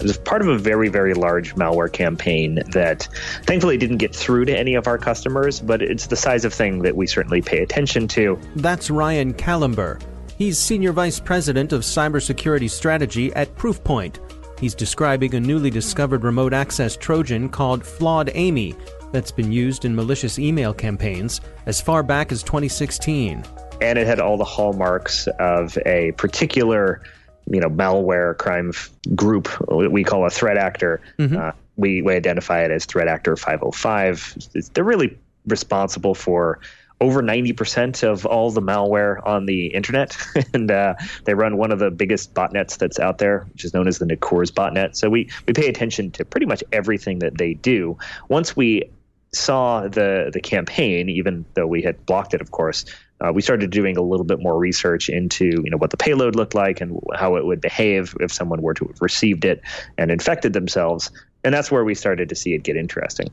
It was part of a very, very large malware campaign that thankfully didn't get through to any of our customers, but it's the size of thing that we certainly pay attention to. That's Ryan Kalember. He's Senior Vice President of Cybersecurity Strategy at Proofpoint. He's describing a newly discovered remote access Trojan called Flawed Ammyy that's been used in malicious email campaigns as far back as 2016. And it had all the hallmarks of a particular you know malware crime f- group we call a threat actor. Mm-hmm. Uh, we, we identify it as threat actor 505. They're really responsible for over 90% of all the malware on the internet. and uh, they run one of the biggest botnets that's out there, which is known as the Necurs botnet. So we, we pay attention to pretty much everything that they do. Once we saw the, the campaign, even though we had blocked it, of course, uh, we started doing a little bit more research into you know what the payload looked like and how it would behave if someone were to have received it and infected themselves. And that's where we started to see it get interesting.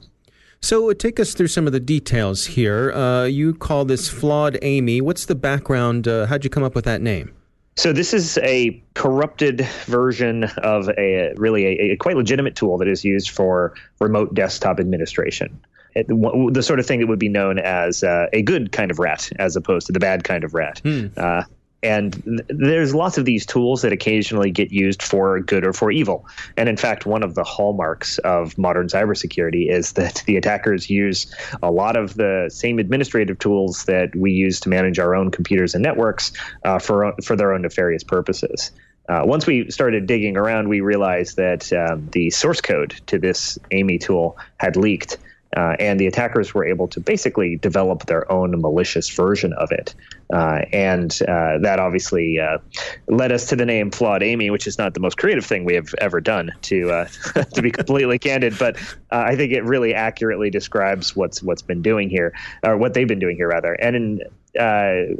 So take us through some of the details here. Uh, you call this flawed ammyy. What's the background? Uh, how'd you come up with that name? So this is a corrupted version of a really a, a quite legitimate tool that is used for remote desktop administration the sort of thing that would be known as uh, a good kind of rat as opposed to the bad kind of rat. Hmm. Uh, and there's lots of these tools that occasionally get used for good or for evil. And in fact, one of the hallmarks of modern cybersecurity is that the attackers use a lot of the same administrative tools that we use to manage our own computers and networks uh, for for their own nefarious purposes. Uh, once we started digging around, we realized that um, the source code to this Ammyy tool had leaked. Uh, and the attackers were able to basically develop their own malicious version of it. Uh, and uh, that obviously uh, led us to the name Flawed Ammyy, which is not the most creative thing we have ever done, to uh, to be completely candid. But uh, I think it really accurately describes what's what's been doing here, or what they've been doing here, rather. And in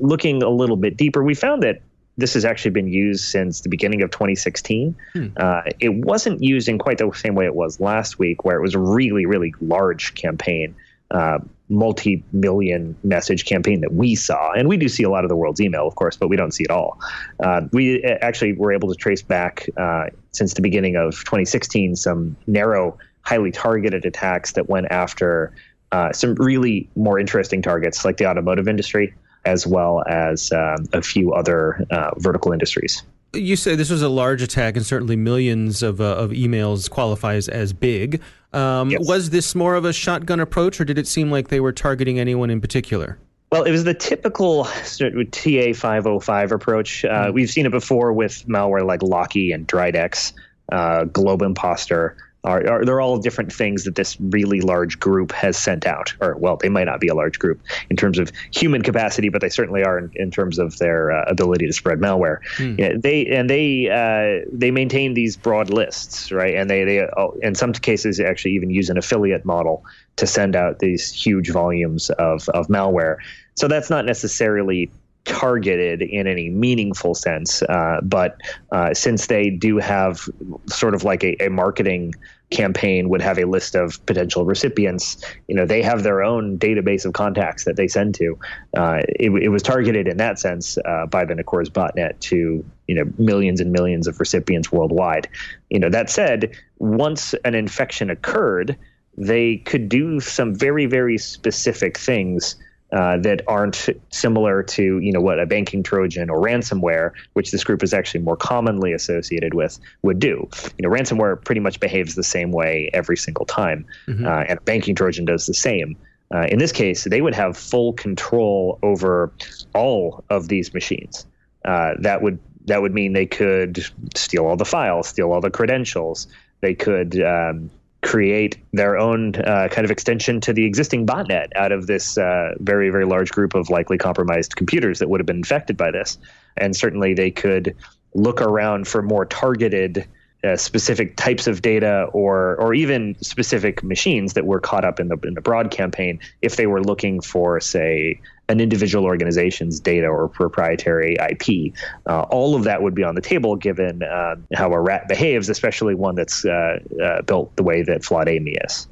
looking a little bit deeper, we found that this has actually been used since the beginning of 2016. Hmm. Uh, it wasn't used in quite the same way it was last week, where it was a really, really large campaign, uh, multi million message campaign that we saw. And we do see a lot of the world's email, of course, but we don't see it all. Uh, we uh, actually were able to trace back uh, since the beginning of 2016 some narrow, highly targeted attacks that went after. Uh, some really more interesting targets like the automotive industry, as well as um, a few other uh, vertical industries. You say this was a large attack, and certainly millions of, uh, of emails qualifies as big. Um, yes. Was this more of a shotgun approach, or did it seem like they were targeting anyone in particular? Well, it was the typical TA 505 approach. Uh, mm-hmm. We've seen it before with malware like Locky and Dridex, uh, Globe Imposter are, are they're all different things that this really large group has sent out. Or well they might not be a large group in terms of human capacity but they certainly are in, in terms of their uh, ability to spread malware. Hmm. yeah, they and they uh, they maintain these broad lists right? And they they oh, in some cases actually even use an affiliate model to send out these huge volumes of of malware. So that's not necessarily targeted in any meaningful sense. Uh, but uh, since they do have sort of like a, a, marketing campaign would have a list of potential recipients, you know, they have their own database of contacts that they send to. Uh, it, it, was targeted in that sense uh, by the Necurs botnet to you know millions and millions of recipients worldwide. You know, that said, once an infection occurred, they could do some very very specific things uh, that aren't similar to you know what a banking trojan or ransomware, which this group is actually more commonly associated with, would do. You know, ransomware pretty much behaves the same way every single time, mm-hmm. uh, and a banking trojan does the same. Uh, in this case, they would have full control over all of these machines. Uh, that would that would mean they could steal all the files, steal all the credentials. They could um, create their own uh, kind of extension to the existing botnet out of this uh, very, very large group of likely compromised computers that would have been infected by this. And certainly they could look around for more targeted uh, specific types of data or or even specific machines that were caught up in the in the broad campaign if they were looking for say an individual organization's data or proprietary IP. Uh, all of that would be on the table given uh, how a rat behaves, especially one that's uh, uh, built the way that Flawed Ammyy is.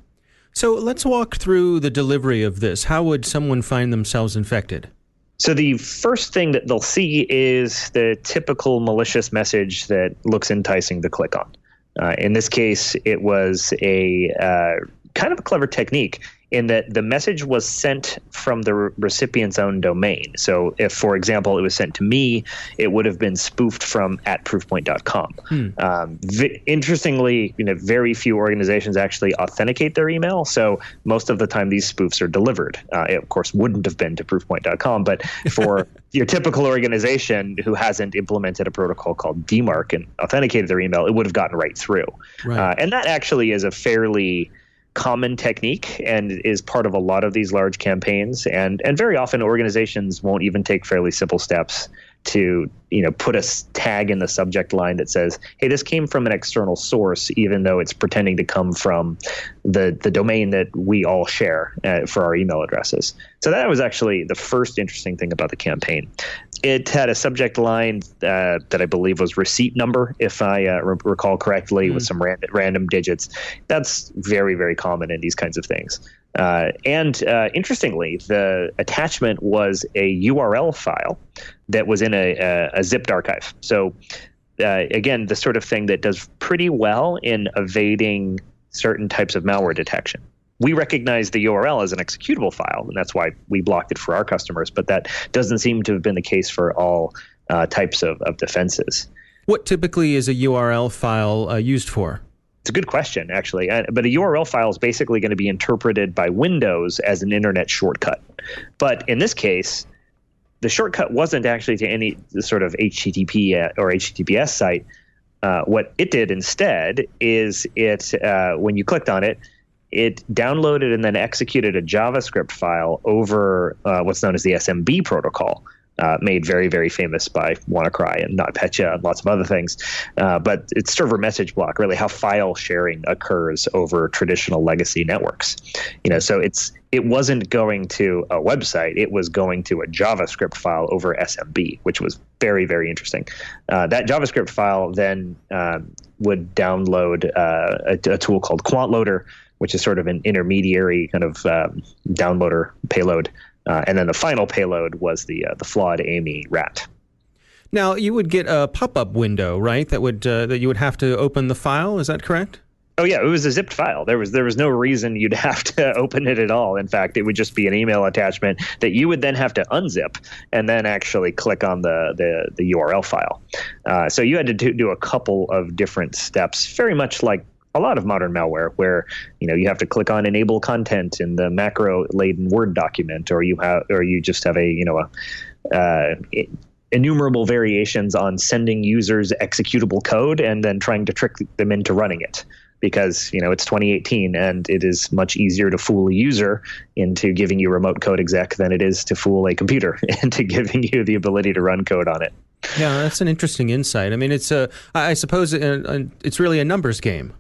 So let's walk through the delivery of this. How would someone find themselves infected? So the first thing that they'll see is the typical malicious message that looks enticing to click on. Uh, in this case, it was a uh, kind of a clever technique in that the message was sent from the recipient's own domain. So, if, for example, it was sent to me, it would have been spoofed from at proofpoint.com. Hmm. Um, v- interestingly, you know, very few organizations actually authenticate their email. So, most of the time, these spoofs are delivered. Uh, it, of course, wouldn't have been to proofpoint.com, but for your typical organization who hasn't implemented a protocol called DMARC and authenticated their email, it would have gotten right through. Right. Uh, and that actually is a fairly common technique and is part of a lot of these large campaigns. And and very often organizations won't even take fairly simple steps to you know put a tag in the subject line that says hey this came from an external source even though it's pretending to come from the the domain that we all share uh, for our email addresses so that was actually the first interesting thing about the campaign it had a subject line uh, that I believe was receipt number, if I uh, re- recall correctly, mm. with hmm. some ran- random digits. That's very, very common in these kinds of things. Uh, and uh, interestingly, the attachment was a URL file that was in a, a, a zipped archive. So, uh, again, the sort of thing that does pretty well in evading certain types of malware detection we recognize the URL as an executable file, and that's why we blocked it for our customers. But that doesn't seem to have been the case for all uh, types of, of defenses. What typically is a URL file uh, used for? It's a good question, actually. Uh, but a URL file is basically going to be interpreted by Windows as an internet shortcut. But in this case, the shortcut wasn't actually to any sort of HTTP uh, or HTTPS site. Uh, what it did instead is it, uh, when you clicked on it, it downloaded and then executed a JavaScript file over uh, what's known as the SMB protocol. Uh, made very, very famous by WannaCry and NotPetya and lots of other things. Uh, but it's server message block, really how file sharing occurs over traditional legacy networks. You know, so it's it wasn't going to a website; it was going to a JavaScript file over SMB, which was very, very interesting. Uh, that JavaScript file then um, would download uh, a, a tool called QuantLoader which is sort of an intermediary kind of um, downloader payload. Uh, and then the final payload was the uh, the flawed Ammyy rat. Now you would get a pop-up window, right? That would uh, that you would have to open the file. Is that correct? Oh yeah, it was a zipped file. There was there was no reason you'd have to open it at all. In fact, it would just be an email attachment that you would then have to unzip and then actually click on the the, the URL file. Uh, so you had to do, do a couple of different steps, very much like a lot of modern malware, where you know you have to click on enable content in the macro laden Word document, or you have, or you just have a you know a uh, innumerable variations on sending users executable code and then trying to trick them into running it because you know it's 2018 and it is much easier to fool a user into giving you remote code exec than it is to fool a computer into giving you the ability to run code on it. Yeah, that's an interesting insight. I mean, it's a I suppose it's really a numbers game.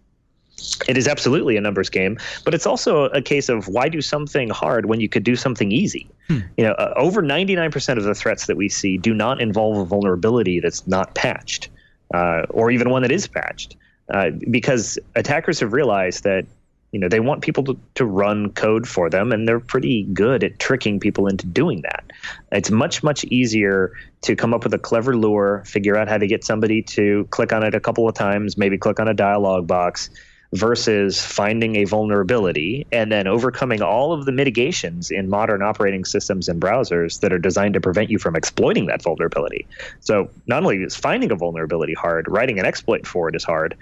It is absolutely a numbers game, but it's also a case of why do something hard when you could do something easy. Hmm. You know, uh, over 99% of the threats that we see do not involve a vulnerability that's not patched, uh, or even one that is patched. Uh, because attackers have realized that you know they want people to, to run code for them and they're pretty good at tricking people into doing that it's much much easier to come up with a clever lure figure out how to get somebody to click on it a couple of times maybe click on a dialog box versus finding a vulnerability and then overcoming all of the mitigations in modern operating systems and browsers that are designed to prevent you from exploiting that vulnerability. So not only is finding a vulnerability hard, writing an exploit for it is hard,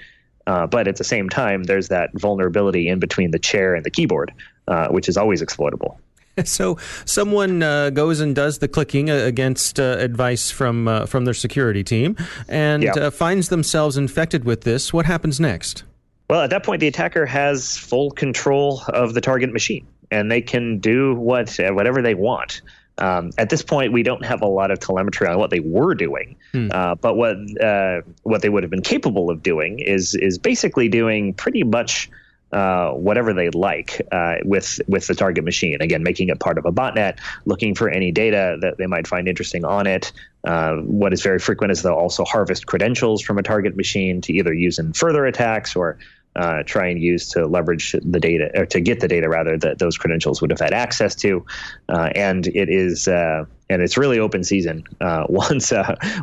uh, but at the same time, there's that vulnerability in between the chair and the keyboard, uh, which is always exploitable. So someone uh, goes and does the clicking uh, against uh, advice from uh, from their security team and yeah. Uh, finds themselves infected with this. What happens next? Well, at that point, the attacker has full control of the target machine, and they can do what whatever they want. Um, at this point, we don't have a lot of telemetry on what they were doing, hmm. uh, but what uh, what they would have been capable of doing is is basically doing pretty much uh, whatever they like uh, with with the target machine. Again, making it part of a botnet, looking for any data that they might find interesting on it. Uh, what is very frequent is they'll also harvest credentials from a target machine to either use in further attacks or uh, try and use to leverage the data or to get the data rather that those credentials would have had access to. Uh, and it is uh, and it's really open season uh, once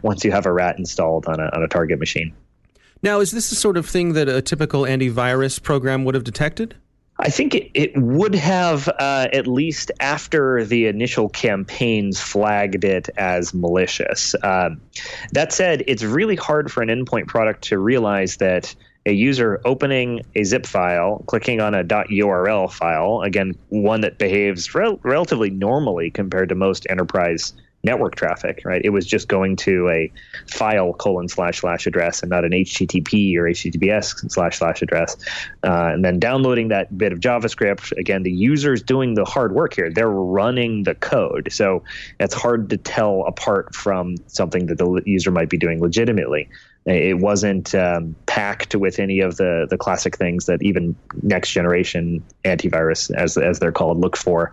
once you have a rat installed on a on a target machine. Now, is this the sort of thing that a typical antivirus program would have detected? I think it, it would have, uh, at least after the initial campaigns flagged it as malicious. Um, that said, it's really hard for an endpoint product to realize that a user opening a zip file, clicking on a .url file, again, one that behaves rel- relatively normally compared to most enterprise network traffic, right? It was just going to a file colon slash slash address and not an HTTP or HTTPS slash slash address. Uh, and then downloading that bit of JavaScript. Again, the user's doing the hard work here. They're running the code. So it's hard to tell apart from something that the user might be doing legitimately. It wasn't um, packed with any of the the classic things that even next generation antivirus, as as they're called, look for.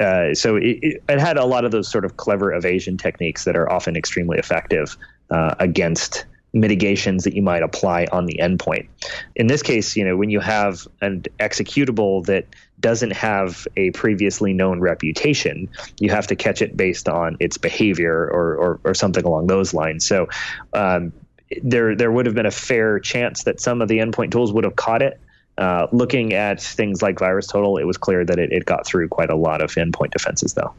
Uh, so it, it, had a lot of those sort of clever evasion techniques that are often extremely effective uh, against mitigations that you might apply on the endpoint. In this case, you know, when you have an executable that doesn't have a previously known reputation, you have to catch it based on its behavior or, or, or something along those lines. So, um, there there would have been a fair chance that some of the endpoint tools would have caught it. Uh, looking at things like VirusTotal, it was clear that it, it got through quite a lot of endpoint defenses, though.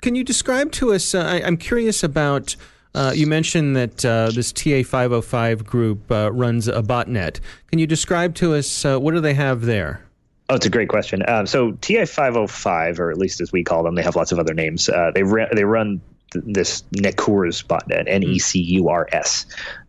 Can you describe to us? Uh, I, am curious about. Uh, you mentioned that uh, this TA505 group uh, runs a botnet. Can you describe to us uh, what do they have there? Oh, it's a great question. Um, so TA505, or at least as we call them, they have lots of other names. they they run this Necurs botnet, N E C U R S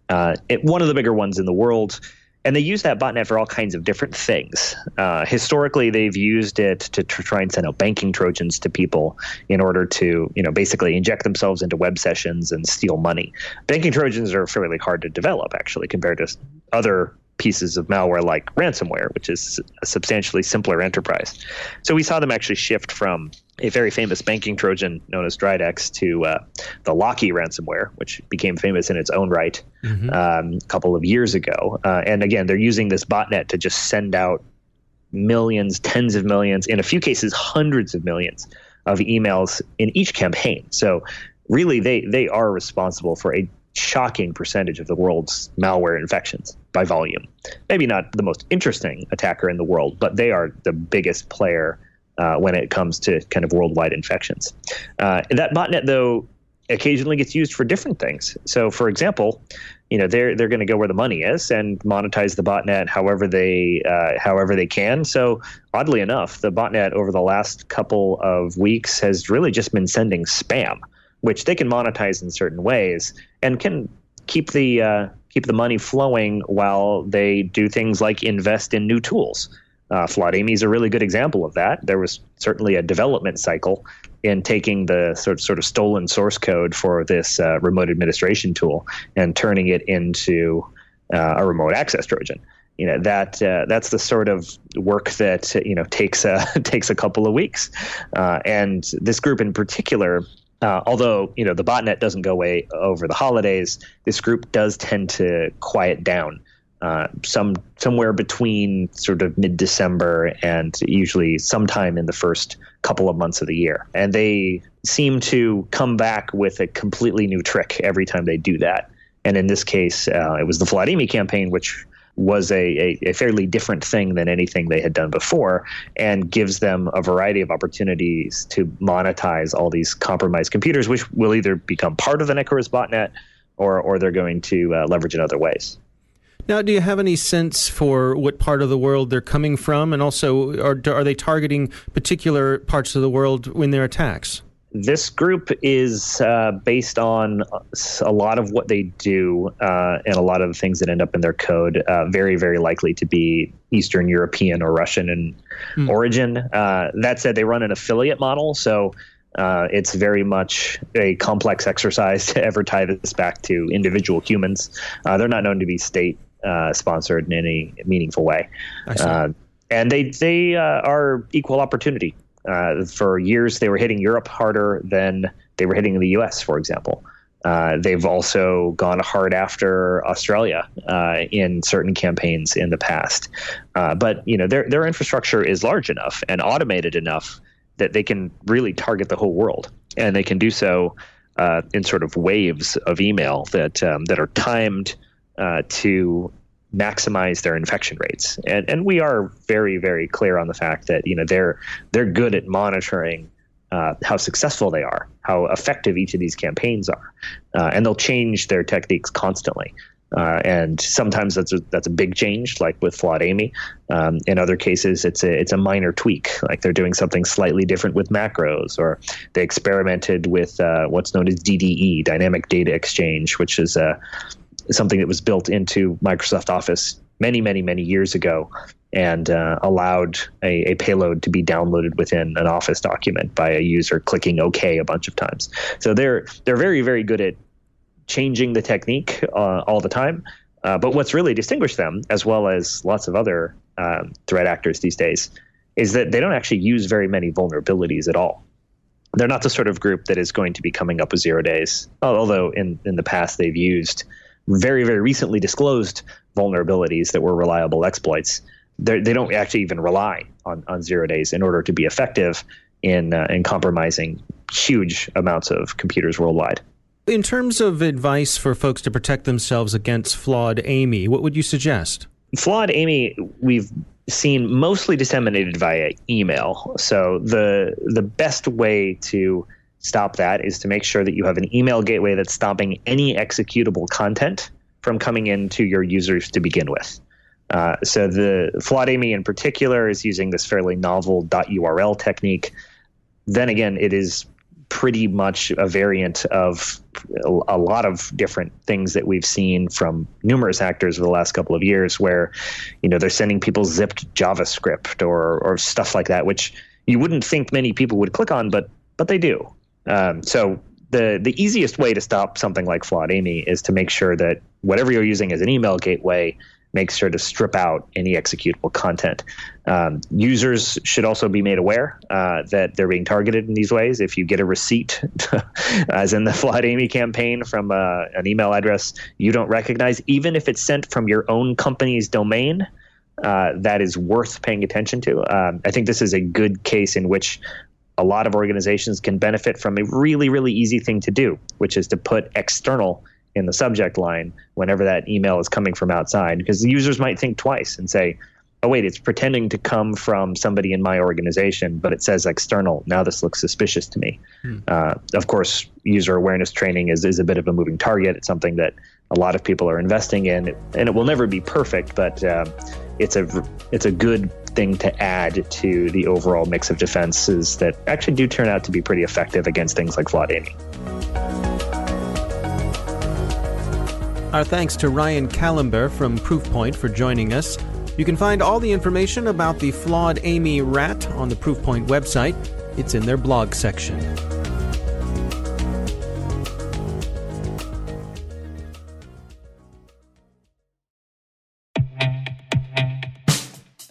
uh, it, one of the bigger ones in the world. And they use that botnet for all kinds of different things. Uh, historically, they've used it to tr- try and send out banking trojans to people in order to, you know, basically inject themselves into web sessions and steal money. Banking trojans are fairly hard to develop, actually, compared to other pieces of malware like ransomware, which is a substantially simpler enterprise. So we saw them actually shift from a very famous banking Trojan known as Dridex to uh, the Locky ransomware, which became famous in its own right mm-hmm. um, a couple of years ago. Uh, and again, they're using this botnet to just send out millions, tens of millions, in a few cases, hundreds of millions of emails in each campaign. So really, they they are responsible for a shocking percentage of the world's malware infections by volume. Maybe not the most interesting attacker in the world, but they are the biggest player uh, when it comes to kind of worldwide infections. Uh, that botnet, though, occasionally gets used for different things. So, for example, you know they're they're going to go where the money is and monetize the botnet however they uh, however they can. So, oddly enough, the botnet over the last couple of weeks has really just been sending spam, which they can monetize in certain ways and can keep the uh, keep the money flowing while they do things like invest in new tools. Uh, is a really good example of that. There was certainly a development cycle in taking the sort of, sort of stolen source code for this uh, remote administration tool and turning it into uh, a remote access Trojan. You know that uh, that's the sort of work that you know takes a takes a couple of weeks, uh, and this group in particular uh, although you know the botnet doesn't go away over the holidays, this group does tend to quiet down. Uh, some somewhere between sort of mid December and usually sometime in the first couple of months of the year, and they seem to come back with a completely new trick every time they do that. And in this case, uh, it was the FlawedAmmyy campaign, which was a, a, a, fairly different thing than anything they had done before and gives them a variety of opportunities to monetize all these compromised computers, which will either become part of the Necurs botnet or, or they're going to uh, leverage in other ways. Now, do you have any sense for what part of the world they're coming from? And also, are, are they targeting particular parts of the world in their attacks? This group is uh, based on a lot of what they do uh, and a lot of the things that end up in their code uh, very very likely to be eastern european or russian in mm. origin. Uh, that said they run an affiliate model so uh, it's very much a complex exercise to ever tie this back to individual humans. Uh, they're not known to be state sponsored in any meaningful way. And they they are equal opportunity uh, for years, they were hitting Europe harder than they were hitting the U.S., for example. Uh, they've also gone hard after Australia uh, in certain campaigns in the past. Uh, but you know their their infrastructure is large enough and automated enough that they can really target the whole world, and they can do so uh, in sort of waves of email that um, that are timed uh, to maximize their infection rates. And and we are very very clear on the fact that you know they're they're good at monitoring uh, how successful they are, how effective each of these campaigns are, uh, and they'll change their techniques constantly. Uh, and sometimes that's a, that's a big change, like with FlawedAmmyy. Um, in other cases, it's a it's a minor tweak, like they're doing something slightly different with macros, or they experimented with uh, what's known as DDE, Dynamic Data Exchange, which is a something that was built into Microsoft Office many, many, many years ago and uh, allowed a, a, payload to be downloaded within an Office document by a user clicking OK a bunch of times. So they're they're very, very good at changing the technique uh, all the time. Uh, but what's really distinguished them, as well as lots of other um, threat actors these days, is that they don't actually use very many vulnerabilities at all. They're not the sort of group that is going to be coming up with zero days, although in, in the past they've used very, very recently disclosed vulnerabilities that were reliable exploits. They're, they do not actually even rely on, on zero days in order to be effective in, uh, in compromising huge amounts of computers worldwide. In terms of advice for folks to protect themselves against flawed Ammyy, what would you suggest? Flawed Ammyy, we've seen mostly disseminated via email. So the the best way to stop that is to make sure that you have an email gateway that's stopping any executable content from coming into your users to begin with. Uh, so the FlawedAmmyy in particular is using this fairly novel .url technique. Then again, it is pretty much a variant of a lot of different things that we've seen from numerous actors over the last couple of years where you know they're sending people zipped javascript or or stuff like that which you wouldn't think many people would click on but but they do um, so the the easiest way to stop something like FlawedAmmyy is to make sure that whatever you're using as an email gateway makes sure to strip out any executable content. Um, users should also be made aware uh, that they're being targeted in these ways. If you get a receipt, as in the FlawedAmmyy campaign, from uh, an email address you don't recognize, even if it's sent from your own company's domain, uh, that is worth paying attention to. Um, I think this is a good case in which a lot of organizations can benefit from a really, really easy thing to do, which is to put external in the subject line whenever that email is coming from outside, because the users might think twice and say, oh wait, it's pretending to come from somebody in my organization, but it says external. Now this looks suspicious to me. Hmm. Uh, of course, user awareness training is is a bit of a moving target. It's something that a lot of people are investing in, and it will never be perfect, but uh, it's a it's a good thing to add to the overall mix of defenses that actually do turn out to be pretty effective against things like Flawed Ammyy. Our thanks to Ryan Kalember from Proofpoint for joining us. You can find all the information about the flawed Ammyy rat on the Proofpoint website. It's in their blog section.